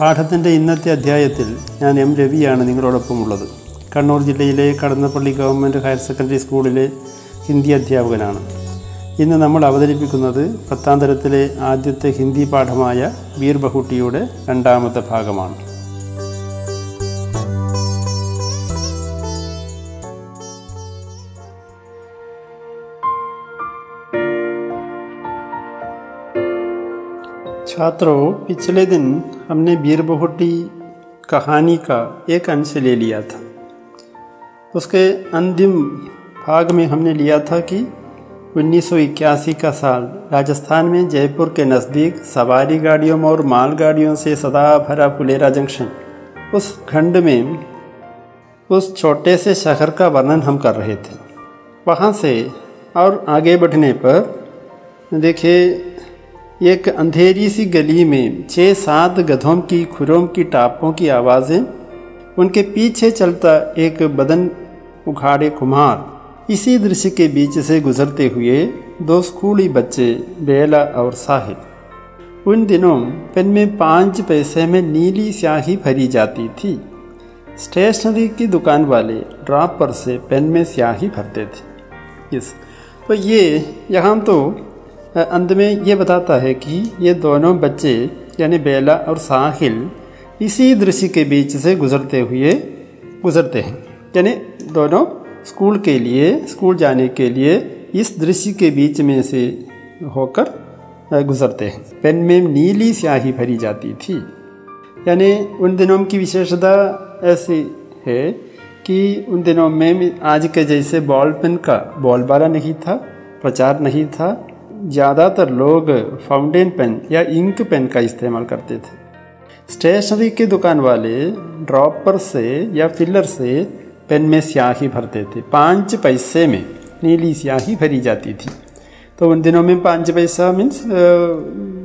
പാഠത്തിന്റെ ഇന്നത്തെ അധ്യായത്തിൽ ഞാൻ എം രവിയാണ് നിങ്ങളോടൊപ്പം ഉള്ളത് കണ്ണൂർ ജില്ലയിലെ കടന്നപ്പള്ളി ഗവൺമെന്റ് ഹയർ സെക്കൻഡറി സ്കൂളിലെ ഹിന്ദി അധ്യാപകനാണ്. ഇന്ന് നമ്മൾ അവതരിപ്പിക്കുന്നത് പത്താം തരത്തിലെ ആദ്യത്തെ ഹിന്ദി പാഠമായ വീർ ബഹുട്ടിയുടെ രണ്ടാമത്തെ ഭാഗമാണ്. छात्रों, पिछले दिन हमने बीर बहुटी कहानी का एक अंश ले लिया था। उसके अंतिम भाग में हमने लिया था कि 1981 का साल राजस्थान में जयपुर के नज़दीक सवारी गाड़ियों और माल गाड़ियों से सदा भरा फुलेरा जंक्शन, उस खंड में उस छोटे से शहर का वर्णन हम कर रहे थे। वहाँ से और आगे बढ़ने पर देखिए एक अंधेरी सी गली में छः सात गधों की, खुरों की टापों की आवाज़ें, उनके पीछे चलता एक बदन उखाड़े कुम्हार। इसी दृश्य के बीच से गुजरते हुए दो स्कूली बच्चे, बेला और साहिल उन दिनों पेन में पाँच पैसे में नीली स्याही भरी जाती थी। स्टेशनरी की दुकान वाले ड्रॉप पर से पेन में स्याही भरते थे। यस तो ये, यहाँ तो अंत में ये बताता है कि ये दोनों बच्चे, यानी बेला और साहिल, इसी दृश्य के बीच से गुजरते हुए गुजरते हैं। यानी दोनों स्कूल के लिए, स्कूल जाने के लिए इस दृश्य के बीच में से होकर गुजरते हैं। पेन में नीली स्याही भरी जाती थी। यानी उन दिनों की विशेषता ऐसी है कि उन दिनों में आज के जैसे बॉल पेन का, बॉल बारा नहीं था, प्रचार नहीं था ज़्यादातर लोग फाउंटेन पेन या इंक पेन का इस्तेमाल करते थे। स्टेशनरी की दुकान वाले ड्रॉपर से या फिलर से पेन में स्याही भरते थे। पाँच पैसे में नीली स्याही भरी जाती थी। तो उन दिनों में पाँच पैसा मीन्स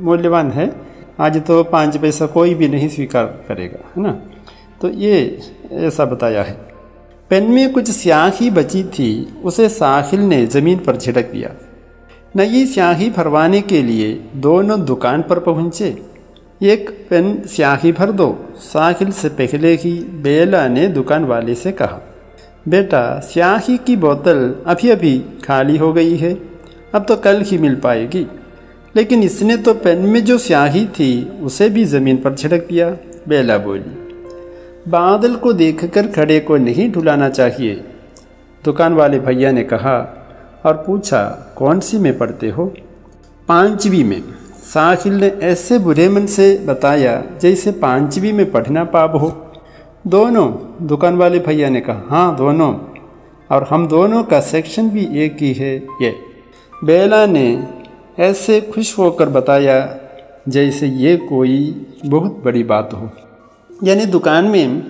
मूल्यवान है। आज तो पाँच पैसा कोई भी नहीं स्वीकार करेगा, है ना? तो ये ऐसा बताया है। पेन में कुछ स्याही बची थी, उसे साहिल ने ज़मीन पर छिड़क दिया। नई स्याही भरवाने के लिए दोनों दुकान पर पहुँचे। एक पेन स्याही भर दो, साहिल से पहले ही बेला ने दुकान वाले से कहा, बेटा, स्याही की बोतल अभी अभी खाली हो गई है, अब तो कल ही मिल पाएगी। लेकिन इसने तो पेन में जो स्याही थी, उसे भी ज़मीन पर छिड़क दिया, बेला बोली। बादल को देखकर खड़े को नहीं ढुलाना चाहिए, दुकान वाले भैया ने कहा और पूछा, कौन सी में पढ़ते हो? पांचवी में। साहिल ने ऐसे बुरे मन से बताया, जैसे पांचवी में पढ़ना पाप हो। दोनों, दुकान वाले भैया ने कहा हाँ दोनों। और हम दोनों का सेक्शन भी एक ही है, ये। बेला ने ऐसे खुश होकर बताया, जैसे ये कोई बहुत बड़ी बात हो। यानी दुकान में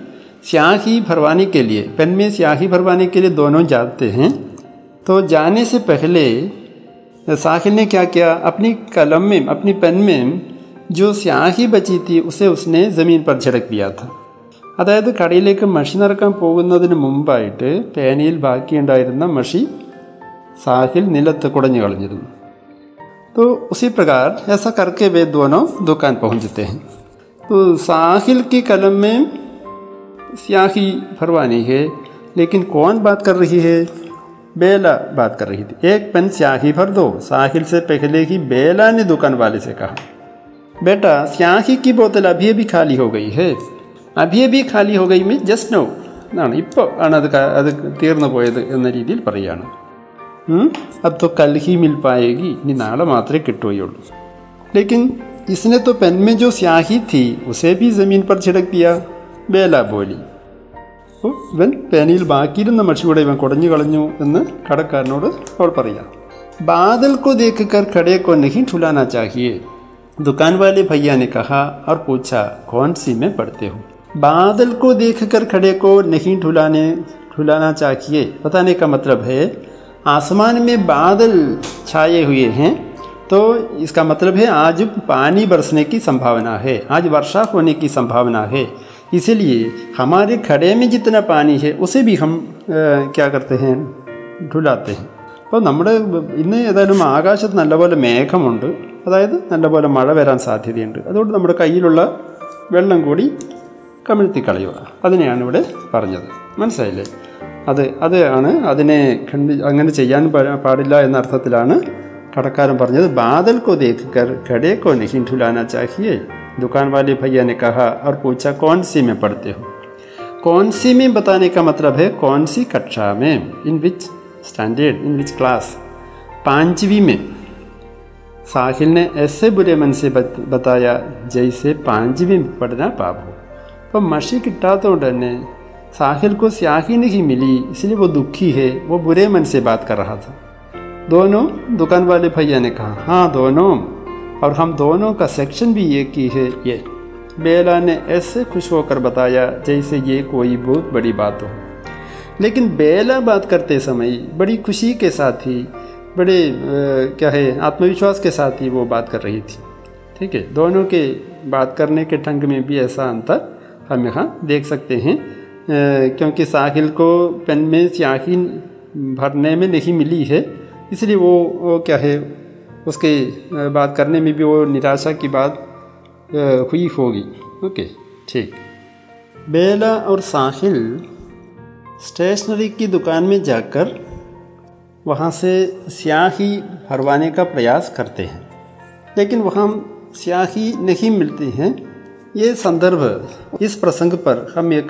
स्याही भरवाने के लिए, पेन में स्याही भरवाने के लिए दोनों जाते हैं। तो जाने से पहले साहिल ने क्या किया अपनी कलम में अपनी पेन में जो സ്യാഹി ബച്ചി थी उसे उसने ज़मीन पर छिड़क दिया था അതായത് കടയിലേക്ക് മഷി നിറക്കാൻ പോകുന്നതിന് മുമ്പായിട്ട് പേനയിൽ ബാക്കിയുണ്ടായിരുന്ന മഷി സാഹിൽ നിലത്ത് കുടഞ്ഞു കളഞ്ഞിരുന്നു तो उसी प्रकार ऐसा करके वे दोनों दुकान पहुंचते हैं तो साहिल की कलम में स्याही भरवानी है लेकिन कौन बात कर रही है बेला बात कर रही थी एक पेन स्याही भर दो साहिल से पहले ही बेला ने दुकान वाले से कहा बेटा स्याही की बोतल अभी अभी खाली हो गई है അഭി അഭി ഖാലി ഹോ ഗൈ മീ ജസ്റ്റ് നോ എന്നാണ് ഇപ്പോൾ ആണ് അത് അത് തീർന്നു പോയത് എന്ന രീതിയിൽ പറയുകയാണ് अब तो कल ही मिल पाएगी ഇനി നാളെ മാത്രമേ കിട്ടുകയുള്ളൂ लेकिन इसने तो पेन में जो स्याही थी उसे भी ज़मीन पर छिड़क दिया बेला बोली അപ്പോൾ ഇവൻ പേനയിൽ ബാക്കിയിരുന്ന മഷി കൂടെ ഇവൻ കുടഞ്ഞു കളഞ്ഞു എന്ന് കടക്കാരനോട് അവൾ പറയാം बादल को देखकर खड़े को नहीं ठुलाना चाहिए दुकान वाले भैया ने कहा और पूछा कौन सी में पढ़ते हो बादल को देखकर खड़े को नहीं ढुलाने ढुलाना चाहिए बताने का मतलब है आसमान में बादल छाए हुए हैं तो इसका मतलब है आज पानी बरसने की संभावना है आज वर्षा होने की संभावना है इसीलिए हमारे खड़े में जितना पानी है उसे भी हम आ, क्या करते हैं ढुलाते हैं അപ്പോൾ നമ്മുടെ ഇന്ന് ഏതായാലും ആകാശത്ത് നല്ലപോലെ മേഘമുണ്ട് അതായത് നല്ലപോലെ മഴ വരാൻ സാധ്യതയുണ്ട് അതുകൊണ്ട് നമ്മുടെ കയ്യിലുള്ള വെള്ളം കൂടി കമിഴ്ത്തി കളയുക അതിനെയാണ് ഇവിടെ പറഞ്ഞത് മനസ്സിലായില്ലേ അത് അത് ആണ് അതിനെ കണ്ടി അങ്ങനെ ചെയ്യാൻ പാ- പാടില്ല എന്ന അർത്ഥത്തിലാണ് കടക്കാരൻ പറഞ്ഞത് बादल को देख कर खड़े को नहीं ढुलाना चाहिए दुकान वाले भैया ने कहा, और पूछा कौन सी में पढ़ते हो? कौन सी में बताने का मतलब है कौन सी कक्षा में? In which standard, in which class? पांचवी में। साहिल ने ऐसे बुरे मन से बताया, जैसे पांचवी में पढ़ना पाप हो। पर मशी किट्टा तो डरने, साहिल को स्याही नहीं मिली, इसलिए वो दुखी है, वो बुरे मन से बात कर रहा था। दोनों दुकान वाले भैया ने कहा हाँ दोनों। और हम दोनों का सेक्शन भी एक ही है। ये। बेला ने ऐसे खुश होकर बताया जैसे ये कोई बहुत बड़ी बात हो। लेकिन बेला बात करते समय बड़ी खुशी के साथ ही बड़े अ, क्या है आत्मविश्वास के साथ ही वो बात कर रही थी। ठीक है दोनों के बात करने के ढंग में भी ऐसा अंतर हम यहाँ देख सकते हैं। क्योंकि साहिल को पेन में स्याही भरने में नहीं मिली है इसलिए वो, वो क्या है उसके बात करने में भी वो निराशा की बात हुई होगी। ओके, ठीक। बेला और साहिल स्टेशनरी की दुकान में जाकर वहाँ से स्याही भरवाने का प्रयास करते हैं। लेकिन वहाँ स्याही नहीं मिलती हैं। ये संदर्भ इस प्रसंग पर हम एक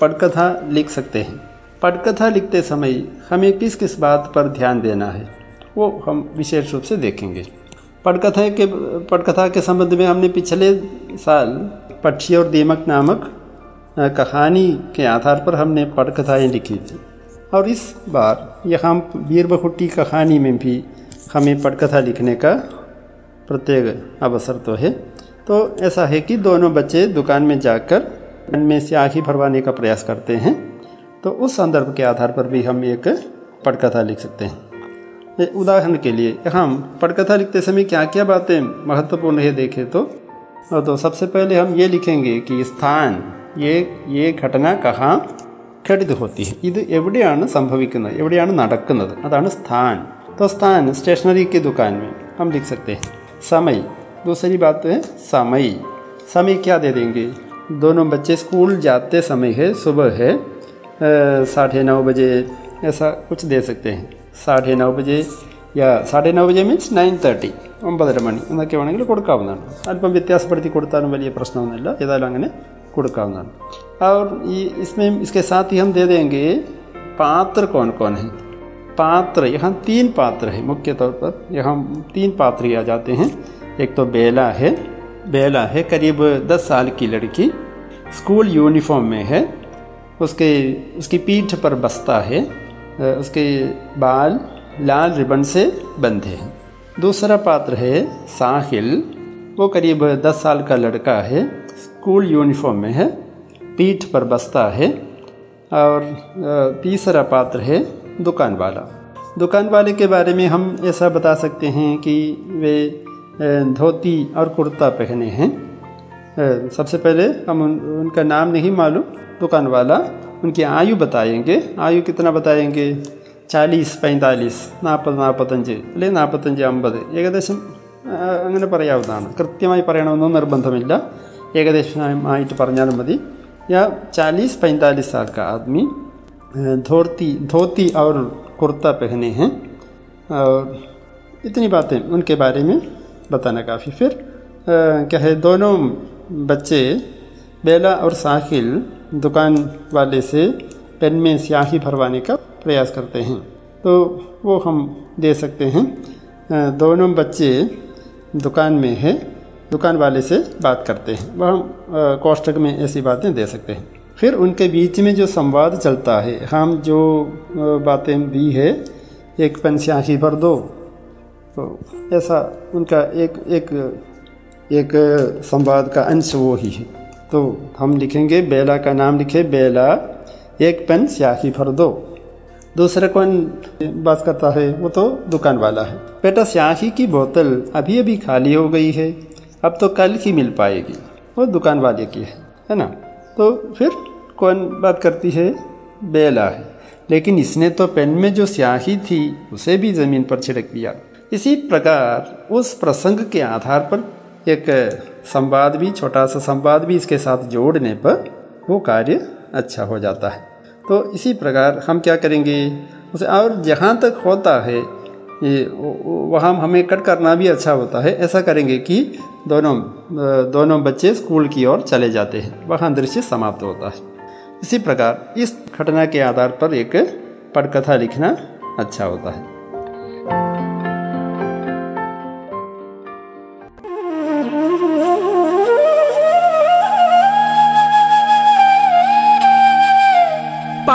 पटकथा लिख सकते हैं। पटकथा लिखते समय हमें किस किस बात पर ध्यान देना है? वो हम विशेष रूप से देखेंगे। पटकथा के पटकथा के संबंध में हमने पिछले साल पक्षी और दीमक नामक कहानी के आधार पर हमने पटकथाएँ लिखी थी। और इस बार यह हम वीर बहुट्टी कहानी में भी हमें पटकथा लिखने का प्रत्येक अवसर तो है। तो ऐसा है कि दोनों बच्चे दुकान में जाकर उनमें स्याही भरवाने का प्रयास करते हैं। तो उस संदर्भ के आधार पर भी हम एक पटकथा लिख सकते हैं। उदाहरण के लिए हम पटकथा लिखते समय क्या क्या बातें महत्वपूर्ण है देखें तो तो सबसे पहले हम ये लिखेंगे कि स्थान ये ये घटना कहाँ ഘടിത് होती है ഇത് എവിടെയാണ് സംഭവിക്കുന്നത് എവിടെയാണ് നടക്കുന്നത് അതാണ് സ്ഥാൻ तो स्थान स्टेशनरी की दुकान में हम लिख सकते हैं समय दूसरी बात है समय समय क्या दे देंगे दोनों बच्चे स्कूल जाते समय है सुबह है अ, साढ़े नौ बजे ऐसा कुछ दे सकते हैं സാഠേ നൗ ബജെ യാ Sathe now ബജെ means nine thirty ഒമ്പതര മണി എന്നൊക്കെ വേണമെങ്കിൽ കൊടുക്കാവുന്നതാണ് അല്പം വ്യത്യാസപ്പെടുത്തി കൊടുത്താലും വലിയ പ്രശ്നമൊന്നുമില്ല ഏതായാലും അങ്ങനെ കൊടുക്കാവുന്നതാണ് और ये इसमें इसके साथ ही हम दे देंगे पात्र कौन कौन है पात्र यहाँ तीन पात्र है मुख्य तौर पर यहाँ तीन पात्र ही आ जाते हैं एक तो बेला है बेला है करीब दस साल की लड़की स्कूल यूनिफॉर्म में है उसके उसकी पीठ पर बस्ता है अ, उसके बाल लाल रिबन से बंधे हैं। दूसरा पात्र है साहिल। वो करीब दस साल का लड़का है स्कूल यूनिफॉर्म में है पीठ पर बस्ता है और तीसरा पात्र है दुकान वाला दुकान वाले के बारे में हम ऐसा बता सकते हैं कि वे धोती और कुर्ता पहने हैं। सबसे पहले हम उन, उनका नाम नहीं मालूम। दुकान वाला उनकी आयु बताएंगे आयु कितना बताएंगे ചാലീസ് പൈതാലീസ് നാൽപ്പത് നാൽപ്പത്തഞ്ച് അല്ലെങ്കിൽ നാൽപ്പത്തഞ്ച് അമ്പത് ഏകദേശം ആ, അങ്ങനെ പറയാവുന്നതാണ് കൃത്യമായി പറയണമെന്നൊന്നും നിർബന്ധമില്ല ഏകദേശമായിട്ട് പറഞ്ഞാലും മതി या चालीस पैंतालीस साल का आदमी अ, धोती धोती और कुर्ता पहने हैं और इतनी बातें उनके बारे में बताना काफ़ी फिर अ, क्या है दोनों बच्चे बेला और साहिल दुकान वाले से पेन में स्याही भरवाने का प्रयास करते हैं। तो वो हम दे सकते हैं। दोनों बच्चे दुकान में है, दुकान वाले से बात करते हैं। वह हम कोष्ठक में ऐसी बातें दे सकते हैं। फिर उनके बीच में जो संवाद चलता है, हम जो बातें दी है, एक पेन स्याही भर दो। तो ऐसा उनका एक एक एक संवाद का अंश वो ही है। तो हम लिखेंगे बेला का नाम लिखे बेला, एक पेन स्याही भर दो। दूसरा कौन बात करता है? वो तो दुकान वाला है। बेटा, स्याही की बोतल अभी अभी खाली हो गई है। अब तो कल ही मिल पाएगी। वो दुकान वाले की है है ना? तो फिर कौन बात करती है? बेला है। लेकिन इसने तो पेन में जो स्याही थी, उसे भी ज़मीन पर छिड़क दिया। इसी प्रकार उस प्रसंग के आधार पर एक संवाद भी, छोटा सा संवाद भी इसके साथ जोड़ने पर वो कार्य अच्छा हो जाता है। तो इसी प्रकार हम क्या करेंगे? उसे और जहाँ तक होता है, ये वहाँ हमें कट करना भी अच्छा होता है। ऐसा करेंगे कि दोनों दोनों बच्चे स्कूल की ओर चले जाते हैं। वहाँ दृश्य समाप्त होता है। इसी प्रकार इस घटना के आधार पर एक पटकथा लिखना अच्छा होता है।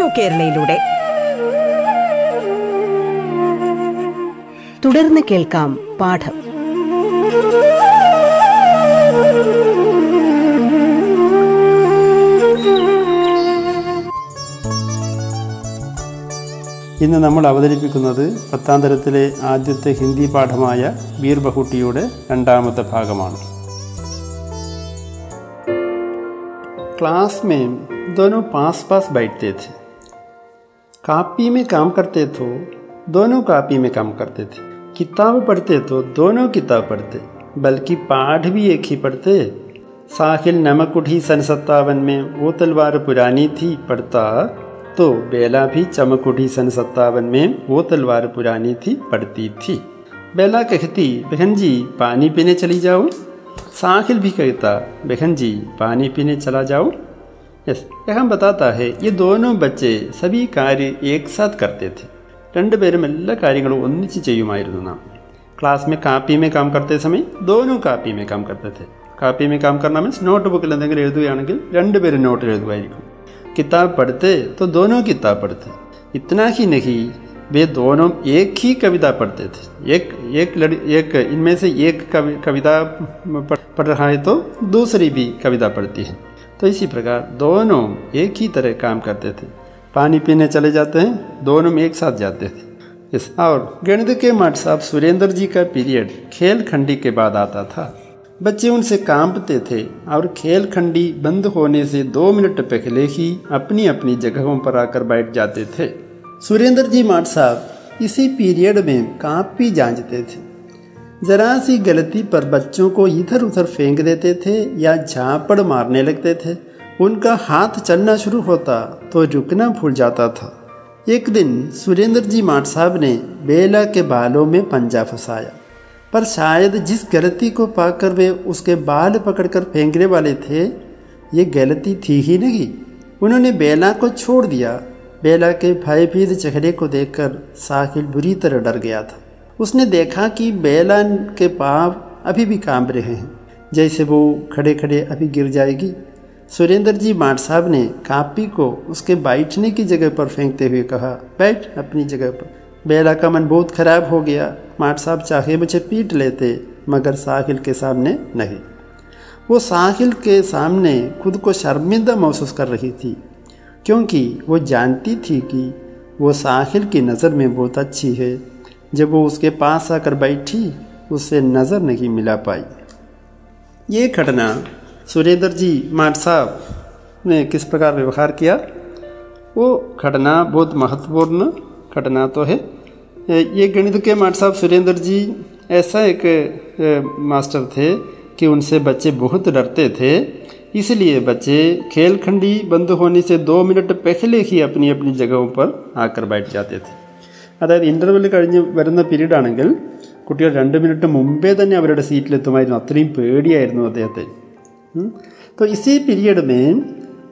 റേഡിയോ കേരളയിലൂടെ തുടർന്ന് കേൾക്കാം പാഠം ഇന്ന് നമ്മൾ അവതരിപ്പിക്കുന്നത് പത്താം തരത്തിലെ ആദ്യത്തെ ഹിന്ദി പാഠമായ വീർ ബഹുട്ടിയുടെ രണ്ടാമത്തെ ഭാഗമാണ് क्लास में दोनों पास पास बैठते थे कापी में काम करते तो दोनों कापी में काम करते थे। किताब पढ़ते तो दोनों किताब पढ़ते। बल्कि पाठ भी एक ही पढ़ते। साहिल नमक उठी सन सत्तावन में, वो तलवार पुरानी थी, पढ़ता। तो बेला भी चमक उठी सन सत्तावन में, वो तलवार पुरानी थी, पढ़ती थी। बेला कहती, बहन जी, पानी पीने चली जाओ? साहिल भी कहता, बहन जी, पानी पीने चला जाओ? यस, यह हम बताता है, ये दोनों बच्चे सभी कार्य एक साथ करते थे। रुपल क्यों क्लास में कापी में काम करते समय दोनों कापी में काम करते थे। कापी में काम करना मीन नोटबुक रुपए नोट किताब पढ़ते तो दोनों किताब पढ़ते। इतना ही नहीं, वे दोनों एक ही कविता पढ़ते थे। एक एक लड़, एक इनमें से एक कवि, कविता पढ़ रहा है तो दूसरी भी कविता पढ़ती है। तो इसी प्रकार दोनों एक ही तरह काम करते थे। पानी पीने चले जाते हैं, दोनों में एक साथ जाते थे। इस और गणित के मठ साहब सुरेंद्र जी का पीरियड खेल खंडी के बाद आता था। बच्चे उनसे कांपते थे और खेल खंडी बंद होने से दो मिनट पहले ही अपनी अपनी जगहों पर आकर बैठ जाते थे। सुरेंद्र जी माट साहब इसी पीरियड में काँप भी जांचते थे। जरा सी गलती पर बच्चों को इधर उधर फेंक देते थे या झापड़ मारने लगते थे। उनका हाथ चलना शुरू होता तो रुकना भूल जाता था। एक दिन सुरेंद्र जी माट साहब ने बेला के बालों में पंजा फंसाया। पर शायद जिस गलती को पाकर वे उसके बाल पकड़कर फेंकने वाले थे, ये गलती थी ही नहीं। उन्होंने बेला को छोड़ दिया। बेला के भयभीत चेहरे को देखकर साहिल बुरी तरह डर गया था। उसने देखा कि बेला के पाँव अभी भी काँप रहे हैं। जैसे वो खड़े खड़े अभी गिर जाएगी। सुरेंद्र जी माट साहब ने कापी को उसके बैठने की जगह पर फेंकते हुए कहा, बैठ अपनी जगह पर। बेला का मन बहुत खराब हो गया। माट साहब चाहे मुझे पीट लेते, मगर साहिल के सामने नहीं। वो साहिल के सामने खुद को शर्मिंदा महसूस कर रही थी, क्योंकि वो जानती थी कि वो साहिल की नज़र में बहुत अच्छी है। जब वो उसके पास आकर बैठी, उसे नज़र नहीं मिला पाई। ये घटना सुरेंद्र जी माट साहब, ने किस प्रकार व्यवहार किया? वो घटना बहुत महत्वपूर्ण घटना तो है। ये गणित के माट साहब सुरेंद्र जी, ऐसा एक मास्टर थे कि उनसे बच्चे बहुत डरते थे। इसलिए बच्चे खेल खंडी बंद होने से दो मिनट पहले ही अपनी अपनी जगहों पर आकर बैठ जाते थे। അതായത് ഇൻ്റർവെൽ കഴിഞ്ഞ് വരുന്ന പീരീഡ് ആണെങ്കിൽ കുട്ടികൾ രണ്ട് മിനിറ്റ് മുമ്പേ തന്നെ അവരുടെ സീറ്റിലെത്തുമായിരുന്നു അത്രയും പേടിയായിരുന്നു അദ്ദേഹത്തെ तो इसी पीरियड में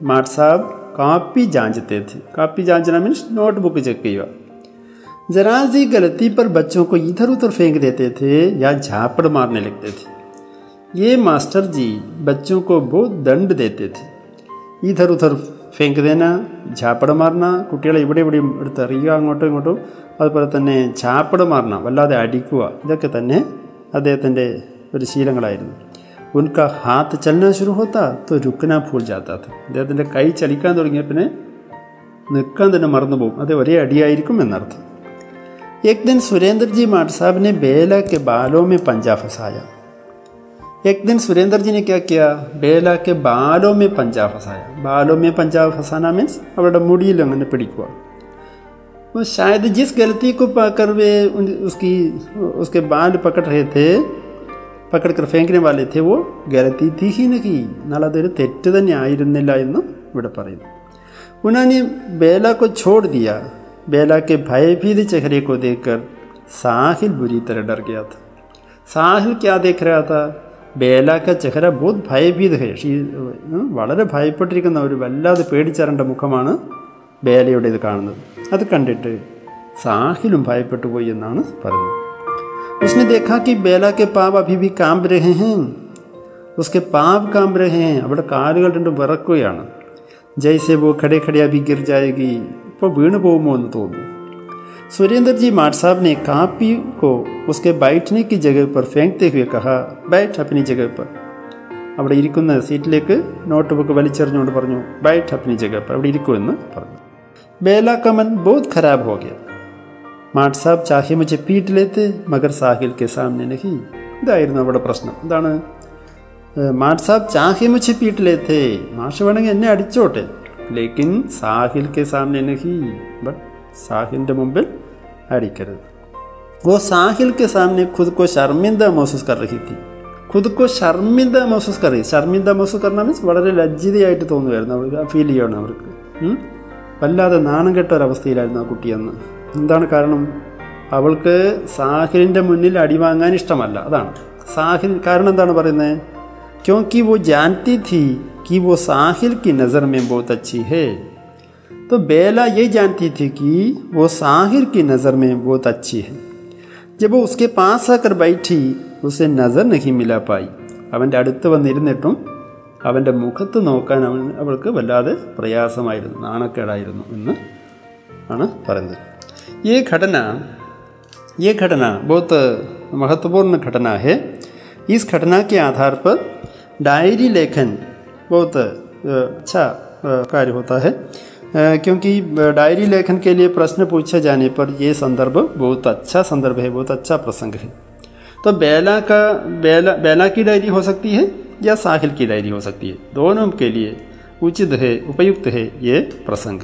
माट साहब कापी जांचते थे कापी जांचना मीन्स नोटबुक चेक किया जरा सी गलती पर बच्चों को इधर उधर फेंक देते थे या झापड़ मारने लगते थे ये मास्टर जी बच्चों को बहुत दंड देते थे ഇധർ ഉധർ ഫേങ്ക് ദേന ചാപ്പട മാറണ കുട്ടികളെ ഇവിടെ ഇവിടെയും എടുത്ത് എറിയുക അങ്ങോട്ടും ഇങ്ങോട്ടും അതുപോലെ തന്നെ ചാപ്പട മാറണ വല്ലാതെ അടിക്കുക ഇതൊക്കെ തന്നെ അദ്ദേഹത്തിൻ്റെ ഒരു ശീലങ്ങളായിരുന്നു ഉൻക ഹാത്ത് ചലന ശുരു ഹോത്താ തോ രുക്കന ഭൂൽ ജാത്താ അദ്ദേഹത്തിൻ്റെ കൈ ചലിക്കാൻ തുടങ്ങിയ പിന്നെ നിൽക്കാൻ തന്നെ മറന്നു പോകും അത് ഒരേ അടിയായിരിക്കും എന്നർത്ഥം एक दिन सुरेंद्र जी माट साहब ने बेला के बालों में पंजा फंसाया एक दिन सुरेंद्र जी ने क्या किया बेला के बालों में पंजा फंसाया बालों में पंजा फंसाना मीन्स അവരുടെ മുടിയിൽ അങ്ങനെ പിടിക്കുക वो शायद जिस गलती को पाकर वे उसकी उसके बाल पकड़ रहे थे പക്കട് കർ ഫേങ്കിനെ വാലെ थे वो गलती थी ही नहीं എന്നാൽ അതൊരു തെറ്റ് തന്നെ ആയിരുന്നില്ല എന്ന് ഇവിടെ പറയുന്നു उन्होंने बेला को छोड़ दिया बेला के भयभीत चेहरे को देखकर साहिल बुरी तरह डर गया था साहिल क्या देख रहा था ബേല का ചെഹര ബഹുത് ഭയഭീത് ഹേ ഷീ വളരെ ഭയപ്പെട്ടിരിക്കുന്ന ഒരു വല്ലാതെ പേടിച്ചരണ്ട മുഖമാണ് ബേലയുടേത് കാണുന്നത് അത് കണ്ടിട്ട് സാഹിലും ഭയപ്പെട്ടു പോയി എന്നാണ് പറയുന്നത് उसने देखा कि बेला के पाप अभी भी कांप रहे हैं उसके पाप कांप रहे हैं അവിടെ കാലുകൾ രണ്ടും വിറക്കുകയാണ് ജയ്സെ വോ ഖടെ ഖടെ അഭി ഗിർ ജായേഗി ഇപ്പോൾ വീണു പോകുമോ എന്ന് തോന്നുന്നു सुरेंद्र जी मार साहब ने कांपी को उसके बैठने की जगह पर फेंकते हुए कहा बैठ अपनी जगह पर। അവിടെ ഇരിക്കുന്ന സീറ്റിലേക്ക് നോട്ട് ബുക്ക് വലിച്ചെറിഞ്ഞുകൊണ്ട് പറഞ്ഞു ബൈറ്റ് അപ്പനി ജഗ അവിടെ ഇരിക്കുമെന്ന് പറഞ്ഞു. बेला का मन बहुत खराब हो गया മാട്ട് സാബ് ചാഹി മുച്ച് പീട്ടിലേത്ത് മകർ സാഹിൽ കെ സാമനെ നഹി. ഇതായിരുന്നു അവിടെ പ്രശ്നം. എന്താണ്? മാട്ട് സാബ് ചാഹി മുച്ച് പീട്ടിലേത്തേ മാഷ് വേണമെങ്കിൽ എന്നെ അടിച്ചോട്ടെ. ലേക്കിൻ സാഹിൽ കെ സാമനെ നഹി. ബട്ട് സാഹിന്റെ മുമ്പിൽ അടിക്കരുത് वो साहिल के सामने खुद को शर्मिंदा महसूस कर रही थी खुद को ഷർമിന്ദ महसूस कर रही ഷർമിന്ദ महसूस करना മീൻസ് വളരെ ലജ്ജിതയായിട്ട് തോന്നുമായിരുന്നു അവർക്ക് ഫീൽ ചെയ്യണം അവർക്ക് ഉം? വല്ലാതെ നാണം കെട്ട ഒരവസ്ഥയിലായിരുന്നു ആ കുട്ടിയെന്ന് എന്താണ് കാരണം അവൾക്ക് സാഹിലിൻ്റെ മുന്നിൽ അടി വാങ്ങാൻ ഇഷ്ടമല്ല അതാണ് സാഹിൽ കാരണം എന്താണ് പറയുന്നത് ക്യോങ്കി वो जानती थी कि वो साहिल की नज़र में बहुत अच्छी है तो बेला ये जानती थी कि वो साहिर की नज़र में बहुत अच्छी है जब वो उसके पास आकर बैठी उसे नज़र नहीं मिला पाई അവൻ്റെ അടുത്ത് വന്നിരുന്നിട്ടും അവൻ്റെ മുഖത്ത് നോക്കാൻ അവൻ അവൾക്ക് വല്ലാതെ പ്രയാസമായിരുന്നു നാണക്കേടായിരുന്നു എന്ന് ആണ് പറയുന്നത് ഈ ഘടന ये घटना बहुत महत्वपूर्ण घटना है इस घटना के आधार पर डायरी लेखन बहुत अ, अच्छा अ, कार्य होता है अ, क्योंकि डायरी लेखन के लिए प्रश्न पूछे जाने पर ये संदर्भ बहुत अच्छा संदर्भ है, बहुत अच्छा प्रसंग है। तो बेला का, बेला बेला की डायरी हो सकती है या साहिल की डायरी हो सकती है, दोनों के लिए उचित है, उपयुक्त है ये प्रसंग।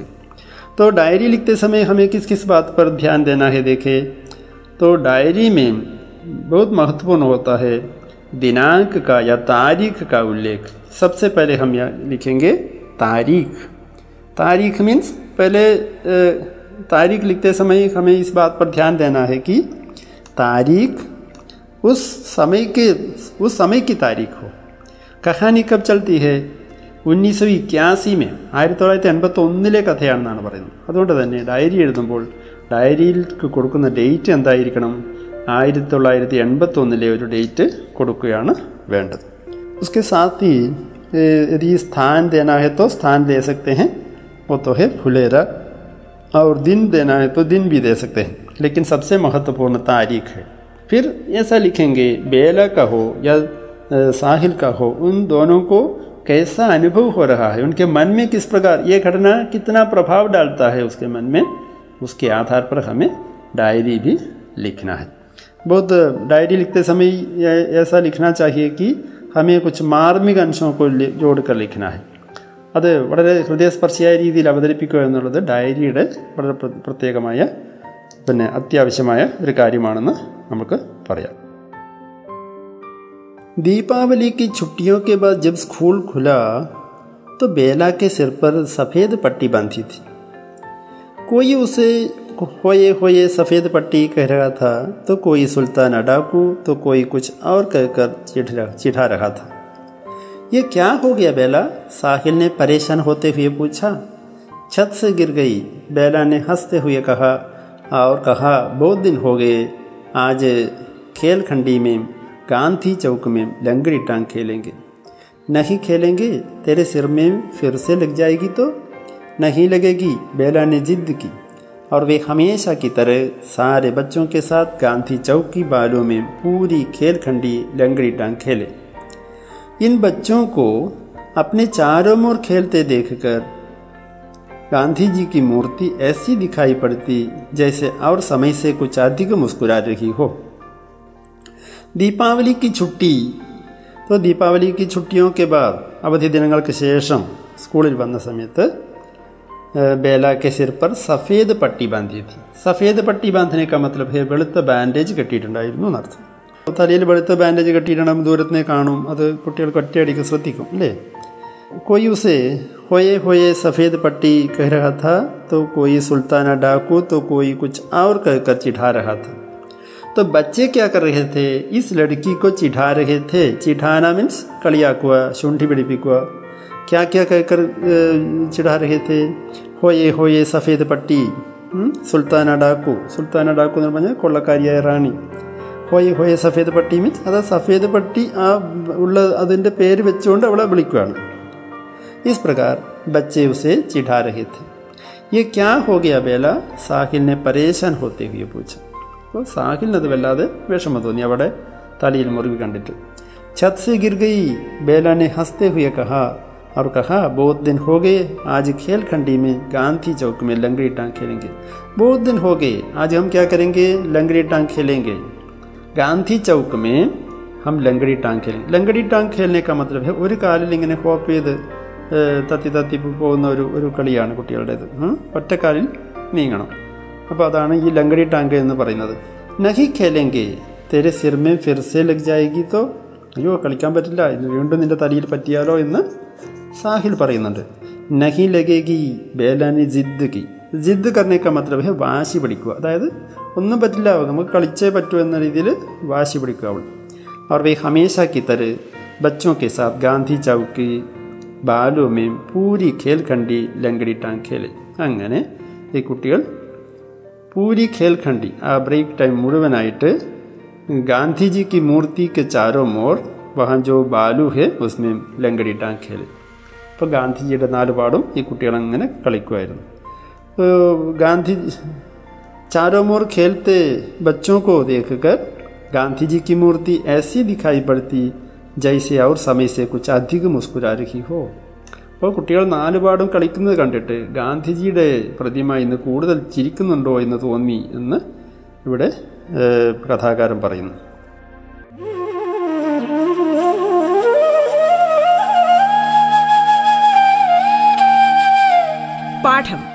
तो डायरी लिखते समय हमें किस किस बात पर ध्यान देना है देखें। तो डायरी में बहुत महत्वपूर्ण होता है दिनांक का या तारीख का उल्लेख। सबसे पहले हम यहाँ लिखेंगे तारीख। तारीख मीन्स पहले अ, तारीख लिखते समय हमें इस बात पर ध्यान देना है कि तारीख उस समय के उस समय की तारीख हो കഹാനി കബ് ചൽത്തി ഹെ ഉന്നീസോ ഇക്യാസിമേ ആയിരത്തി തൊള്ളായിരത്തി എൺപത്തി ഒന്നിലെ കഥയാണെന്നാണ് പറയുന്നത് അതുകൊണ്ട് തന്നെ ഡയറി എഴുതുമ്പോൾ ഡയറിയിൽ കൊടുക്കുന്ന ഡേറ്റ് എന്തായിരിക്കണം ആയിരത്തി തൊള്ളായിരത്തി എൺപത്തി ഒന്നിലെ ഒരു ഡേറ്റ് കൊടുക്കുകയാണ് വേണ്ടത് उसके साथ ही ए, यदि स्थान देना है तो स्थान दे सकते हैं वो तो है फुलेरा और दिन देना है तो दिन भी दे सकते हैं। लेकिन सबसे महत्वपूर्ण तारीख है। फिर ऐसा लिखेंगे, बेला का हो या साहिल का हो, उन दोनों को कैसा अनुभव हो रहा है, उनके मन में किस प्रकार, ये घटना कितना प्रभाव डालता है उसके मन में, उसके आधार पर हमें डायरी भी लिखना है। बहुत डायरी लिखते समय ऐसा लिखना चाहिए कि हमें कुछ मार्मिक अंशों को लि- जोड़कर लिखना है। അത് വളരെ ഹൃദയസ്പർശിയായ രീതിയിൽ അവതരിപ്പിക്കുക എന്നുള്ളത് ഡയറിയുടെ വളരെ പ്ര- പ്രത്യേകമായ പിന്നെ അത്യാവശ്യമായ ഒരു കാര്യമാണെന്ന് നമുക്ക് പറയാം दीपावली की छुट्टियों के बाद जब स्कूल खुला तो बेला के सिर पर सफ़ेद पट्टी बांधी थी कोई उसे होए होए सफ़ेद पट्टी कह रहा था तो कोई सुल्तान अडाकू तो कोई कुछ और कहकर चिढ़ चिढ़ा रहा था ये क्या हो गया बेला? साहिल ने परेशान होते हुए पूछा। छत से गिर गई। बेला ने हँसते हुए कहा, और कहा, बहुत दिन हो गए। आज खेल खंडी में, गांधी चौक में लंगड़ी टांग खेलेंगे। नहीं खेलेंगे? तेरे सिर में फिर से लग जाएगी तो? नहीं लगेगी, बेला ने जिद की। और वे हमेशा की तरह सारे बच्चों के साथ गांधी चौक की बालों में पूरी खेल खंडी लंगड़ी टांग खेले। इन बच्चों को अपने चारों ओर खेलते देखकर गांधी जी की मूर्ति ऐसी दिखाई पड़ती जैसे और समय से कुछ अधिक मुस्कुरा रही हो ദീപാവലി की छुट्टी तो ദീപാവലി की छुट्टियों के बाद അവധി ദിനങ്ങൾക്ക് ശേഷം സ്കൂളിൽ വന്ന സമയത്ത് बेला के सिर पर सफ़ेद पट्टी बांधी थी सफ़ेद पट्टी बांधने का मतलब है വെളുത്ത ബാൻഡേജ് കെട്ടിയിട്ടുണ്ടായിരുന്നു എന്നർത്ഥം തലയിൽ വെളുത്ത ബാൻഡേജ് കെട്ടിയിടണം ദൂരത്തിനെ കാണും അത് കുട്ടികൾക്ക് ഒറ്റയടിക്ക് ശ്രദ്ധിക്കും അല്ലേ कोई उसे होए होए सफ़ेद पट्टी कह रहा था तो कोई सुल्ताना डाकू तो कोई कुछ और कहकर चिढ़ा रहा था तो बच्चे क्या कर रहे थे इस लड़की को चिढ़ा रहे थे चिढ़ाना मीन्स കളിയാക്കുക ശുണ്ഠി പിടിപ്പിക്കുക क्या क्या कहकर चिढ़ा रहे थे होए होए सफ़ेद പട്ടി സുൽത്താന ഡാക്കു സുൽത്താന ഡാക്കു എന്ന് പറഞ്ഞാൽ കൊള്ളക്കാരിയായ റാണി ഹോയെ ഹോയെ സഫേദ് പട്ടി മീൻസ് അത് സഫേദ് പട്ടി ആ ഉള്ള അതിൻ്റെ പേര് വെച്ചുകൊണ്ട് അവളെ വിളിക്കുകയാണ് इस प्रकार बच्चे उसे चिढ़ा रहे थे ये क्या हो गया बेला സാഹിൽ ने परेशान होते हुए पूछा അപ്പോൾ സാഹിലിനത് വല്ലാതെ വിഷമം തോന്നി അവിടെ തലയിൽ മുറിവ് കണ്ടിട്ട് छत से गिर गई बेला ने हंसते हुए कहा और कहा बहुत दिन हो गए आज खेल खंडी में गांधी चौक में लंगड़ी टांग खेलेंगे बहुत दिन हो गए आज हम क्या करेंगे लंगड़ी टांग खेलेंगे गांधी चौक में हम लंगड़ी टांग खेलेंगे लंगड़ी टांग खेलने का मतलब है ഒരു കാലിൽ ഇങ്ങനെ ഹോപ്പ് ചെയ്ത് തത്തി തത്തി പോകുന്ന ഒരു ഒരു കളിയാണ് കുട്ടികളുടേത് ഒറ്റക്കാലിൽ നീങ്ങണം അപ്പോൾ അതാണ് ഈ ലങ്കടി ടാങ്ക് എന്ന് പറയുന്നത് നഹി ഖേലെങ്കെ തെരെ സിർമേ ഫിർസെ ലഗ് ജായേഗി തോ അയ്യോ കളിക്കാൻ പറ്റില്ല ഇത് വീണ്ടും നിന്റെ തലയിൽ പറ്റിയാലോ എന്ന് സാഹിൽ പറയുന്നുണ്ട് നഹി ലഗേഗി ബേലാനി ജിദ് കി ജിദ് കർണേക്ക മാത്രം ഹെ വാശി പിടിക്കുക അതായത് ഒന്നും പറ്റില്ല നമുക്ക് കളിച്ചേ പറ്റൂ എന്ന രീതിയിൽ വാശി പിടിക്കുക അവൾ. അവർ വേ ഹമേശ കിത്തർ ബച്ചോക്കെ സാത് ഗാന്ധി ചൗക്ക് ബാലുമേം പൂരി ഖേൽ ഖണ്ഡി ലങ്കടി ടാങ്കേൽ അങ്ങനെ ഈ കുട്ടികൾ പൂരി ഖേൽ ഖണ്ഡി ആ ബ്രേക്ക് ടൈം മുഴുവനായിട്ട് ഗാന്ധിജിക്ക് മൂർത്തിക്ക് ചാരോ മോർ വഹഞ്ചോ ബാലു ഹെ ഉസ്മേം ലങ്കടി ടാങ്കേൽ ഇപ്പോൾ ഗാന്ധിജിയുടെ നാല് പാടും ഈ കുട്ടികൾ അങ്ങനെ കളിക്കുമായിരുന്നു. ഗാന്ധി चारों ओर खेलते बच्चों को देखकर गांधी जी की मूर्ति ऐसी दिखाई पड़ती ജൈസെ അവർ സമയസെ കുറിച്ച് അധികം മുസ്കുരാ രഹി ഹോ അപ്പോൾ കുട്ടികൾ നാലുപാടും കളിക്കുന്നത് കണ്ടിട്ട് ഗാന്ധിജിയുടെ പ്രതിമ ഇന്ന് കൂടുതൽ ചിരിക്കുന്നുണ്ടോ എന്ന് തോന്നി എന്ന് ഇവിടെ കഥാകാരൻ പറയുന്നു പാഠം കേട്ടു